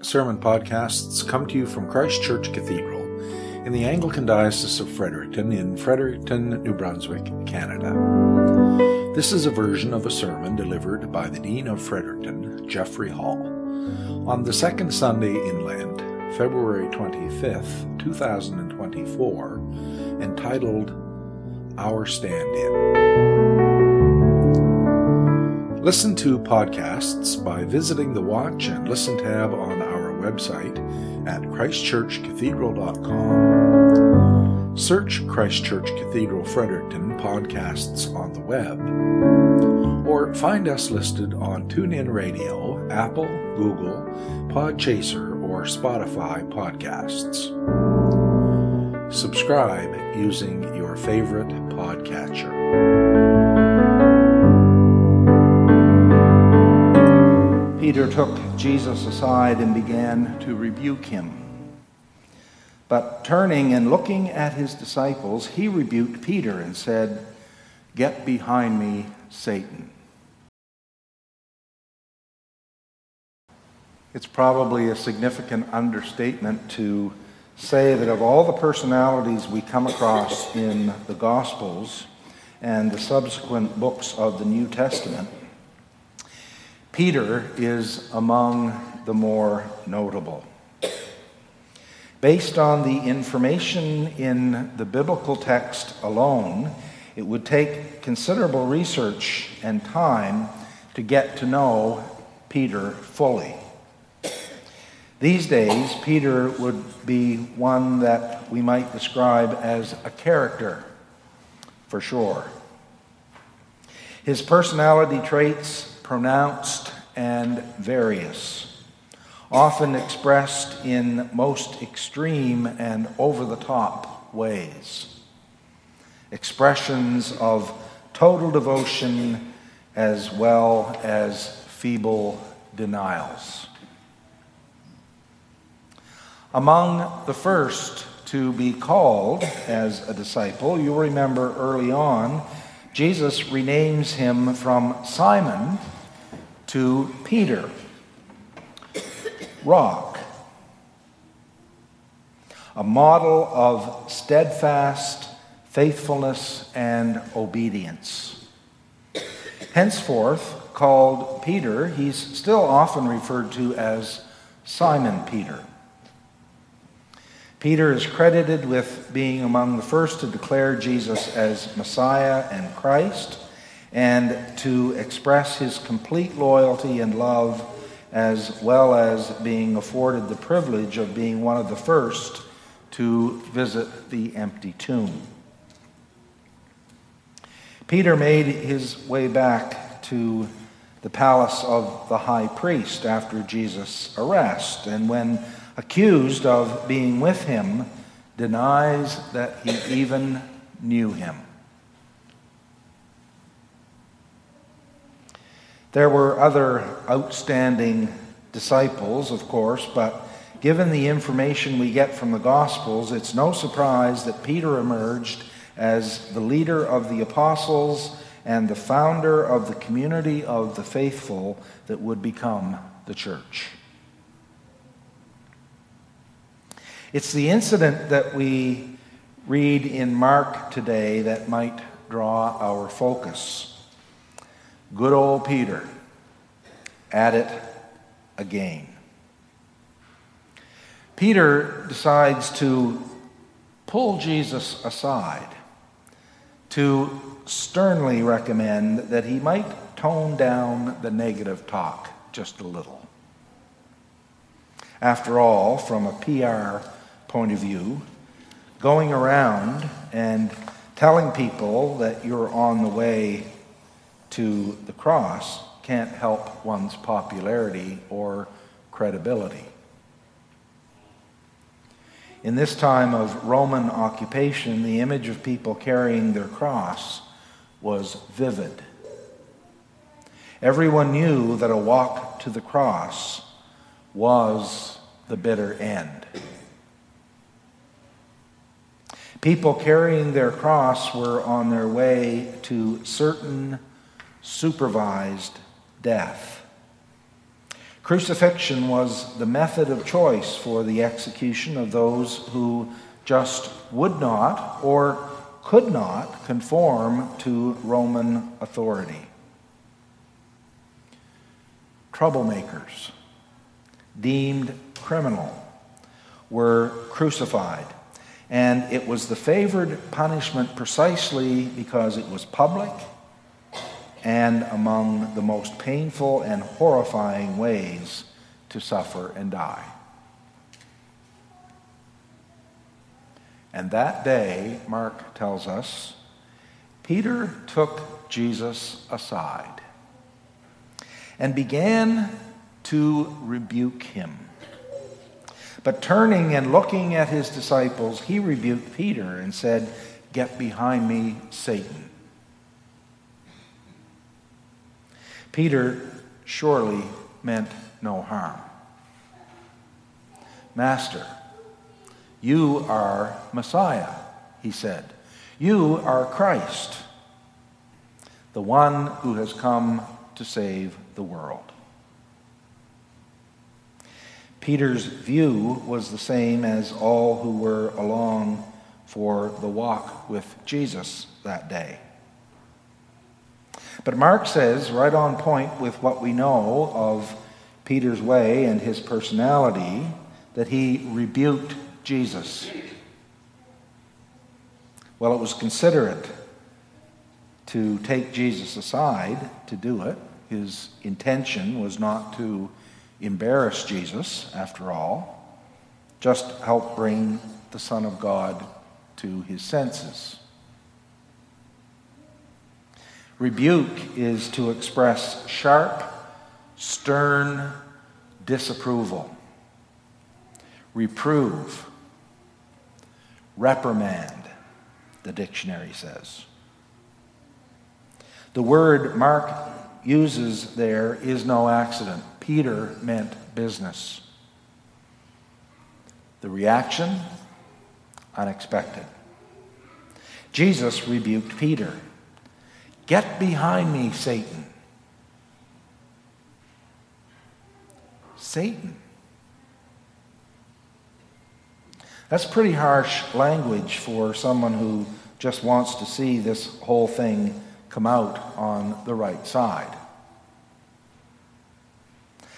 sermon podcasts come to you from Christ Church Cathedral in the Anglican Diocese of Fredericton in Fredericton, New Brunswick, Canada. This is a version of a sermon delivered by the Dean of Fredericton, Geoffrey Hall, on the second Sunday in Lent, February 25th, 2024, entitled Our Stand In. Listen to podcasts by visiting the Watch and Listen tab on website at christchurchcathedral.com. Search Christchurch Cathedral Fredericton podcasts on the web, or find us listed on TuneIn Radio, Apple, Google, Podchaser, or Spotify podcasts. Subscribe using your favorite podcatcher. Peter took Jesus aside and began to rebuke him. But turning and looking at his disciples, he rebuked Peter and said, Get behind me, Satan. It's probably a significant understatement to say that of all the personalities we come across in the Gospels and the subsequent books of the New Testament, Peter is among the more notable. Based on the information in the biblical text alone, it would take considerable research and time to get to know Peter fully. These days, Peter would be one that we might describe as a character, for sure. His personality traits, pronounced and various, often expressed in most extreme and over the top ways. Expressions of total devotion as well as feeble denials. Among the first to be called as a disciple, you'll remember early on, Jesus renames him from Simon to Peter, rock, a model of steadfast faithfulness and obedience. Henceforth, called Peter, he's still often referred to as Simon Peter. Peter is credited with being among the first to declare Jesus as Messiah and Christ and to express his complete loyalty and love, as well as being afforded the privilege of being one of the first to visit the empty tomb. Peter made his way back to the palace of the high priest after Jesus' arrest, and when accused of being with him, denies that he even knew him. There were other outstanding disciples, of course, but given the information we get from the Gospels, it's no surprise that Peter emerged as the leader of the apostles and the founder of the community of the faithful that would become the church. It's the incident that we read in Mark today that might draw our focus. Good old Peter, at it again. Peter decides to pull Jesus aside to sternly recommend that he might tone down the negative talk just a little. After all, from a PR point of view, going around and telling people that you're on the way to the cross can't help one's popularity or credibility. In this time of Roman occupation, the image of people carrying their cross was vivid. Everyone knew that a walk to the cross was the bitter end. People carrying their cross were on their way to certain supervised death. Crucifixion was the method of choice for the execution of those who just would not or could not conform to Roman authority. Troublemakers, deemed criminal, were crucified. And it was the favored punishment precisely because it was public and among the most painful and horrifying ways to suffer and die. And that day, Mark tells us, Peter took Jesus aside and began to rebuke him. But turning and looking at his disciples, he rebuked Peter and said, Get behind me, Satan. Peter surely meant no harm. Master, you are Messiah, he said. You are Christ, the one who has come to save the world. Peter's view was the same as all who were along for the walk with Jesus that day. But Mark says, right on point with what we know of Peter's way and his personality, that he rebuked Jesus. Well, it was considerate to take Jesus aside to do it. His intention was not to embarrass Jesus, after all, just help bring the Son of God to his senses. Rebuke is to express sharp, stern disapproval, reprove, reprimand, the dictionary says. The word Mark uses there is no accident. Peter meant business. The reaction, unexpected. Jesus rebuked Peter. Get behind me, Satan. Satan. That's pretty harsh language for someone who just wants to see this whole thing come out on the right side.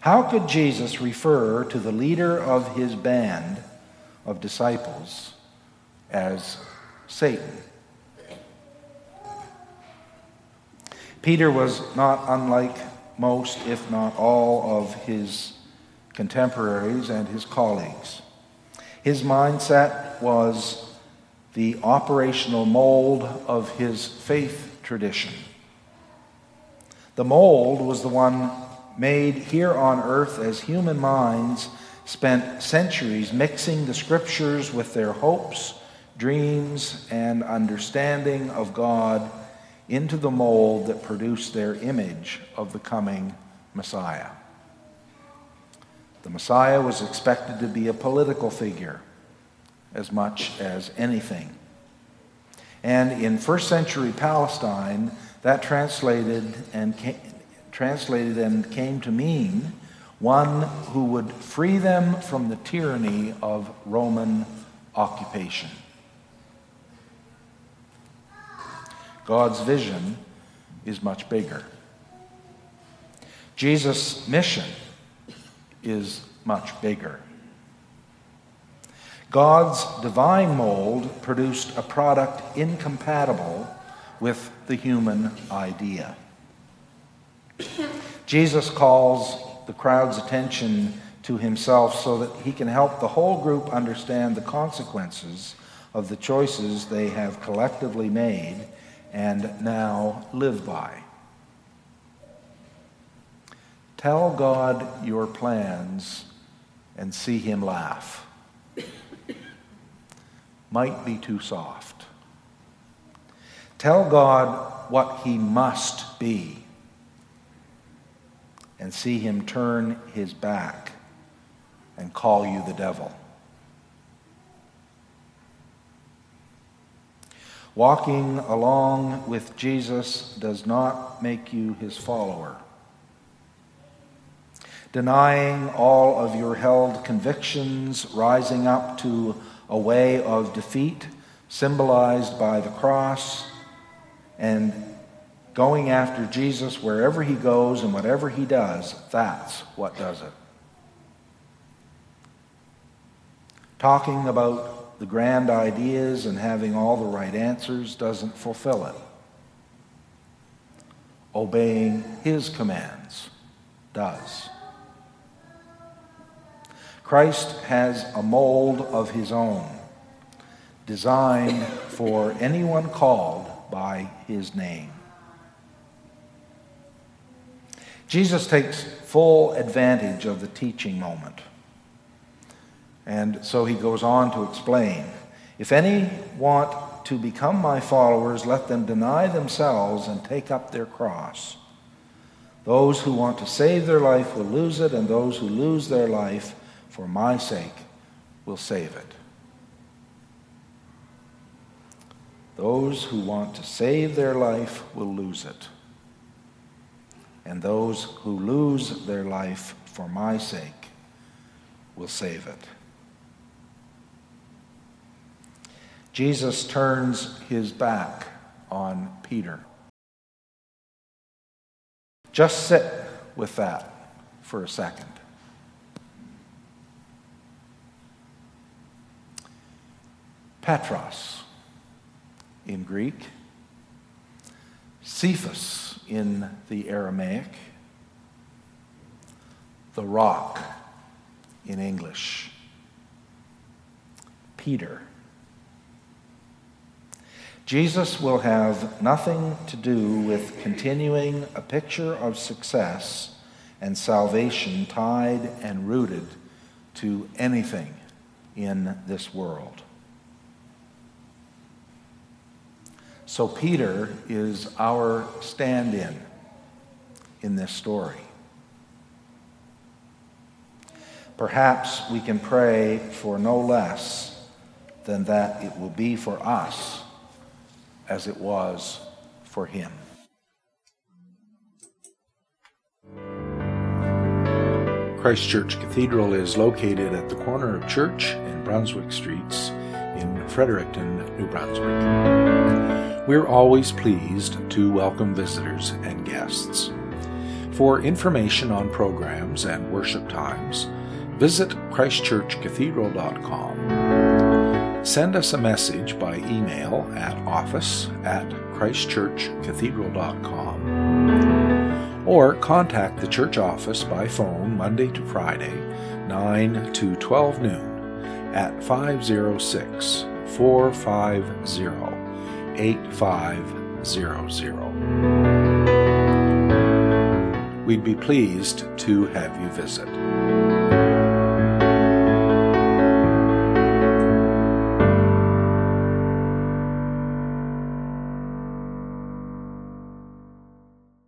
How could Jesus refer to the leader of his band of disciples as Satan? Peter was not unlike most, if not all, of his contemporaries and his colleagues. His mindset was the operational mold of his faith tradition. The mold was the one made here on earth as human minds spent centuries mixing the scriptures with their hopes, dreams, and understanding of God into the mold that produced their image of the coming Messiah. The Messiah was expected to be a political figure as much as anything. And in first century Palestine, that translated and came, translated and came to mean one who would free them from the tyranny of Roman occupation. God's vision is much bigger. Jesus' mission is much bigger. God's divine mold produced a product incompatible with the human idea. Jesus calls the crowd's attention to himself so that he can help the whole group understand the consequences of the choices they have collectively made and now live by. Tell God your plans and see him laugh. Might be too soft. Tell God what he must be and see him turn his back and call you the devil. Walking along with Jesus does not make you his follower. denying all of your held convictions, rising up to a way of defeat symbolized by the cross, and going after Jesus wherever he goes and whatever he does, that's what does it. Talking about the grand ideas and having all the right answers doesn't fulfill it. Obeying his commands does. Christ has a mold of his own, designed for anyone called by his name. Jesus takes full advantage of the teaching moment. And so he goes on to explain If any want to become my followers, let them deny themselves and take up their cross. Those who want to save their life will lose it, and those who lose their life for my sake will save it. Those who want to save their life will lose it, and those who lose their life for my sake will save it. Jesus turns his back on Peter. Just sit with that for a second. Petros in Greek, Cephas in the Aramaic, the rock in English, Peter. Jesus will have nothing to do with continuing a picture of success and salvation tied and rooted to anything in this world. So, Peter is our stand in in this story. Perhaps we can pray for no less than that it will be for us as it was for him. Christ Church Cathedral is located at the corner of Church and Brunswick Streets in Fredericton, New Brunswick. We're always pleased to welcome visitors and guests. For information on programs and worship times, visit ChristchurchCathedral.com. Send us a message by email at office at christchurchcathedral.com or contact the church office by phone Monday to Friday, 9 to 12 noon at 506 450 8500. We'd be pleased to have you visit.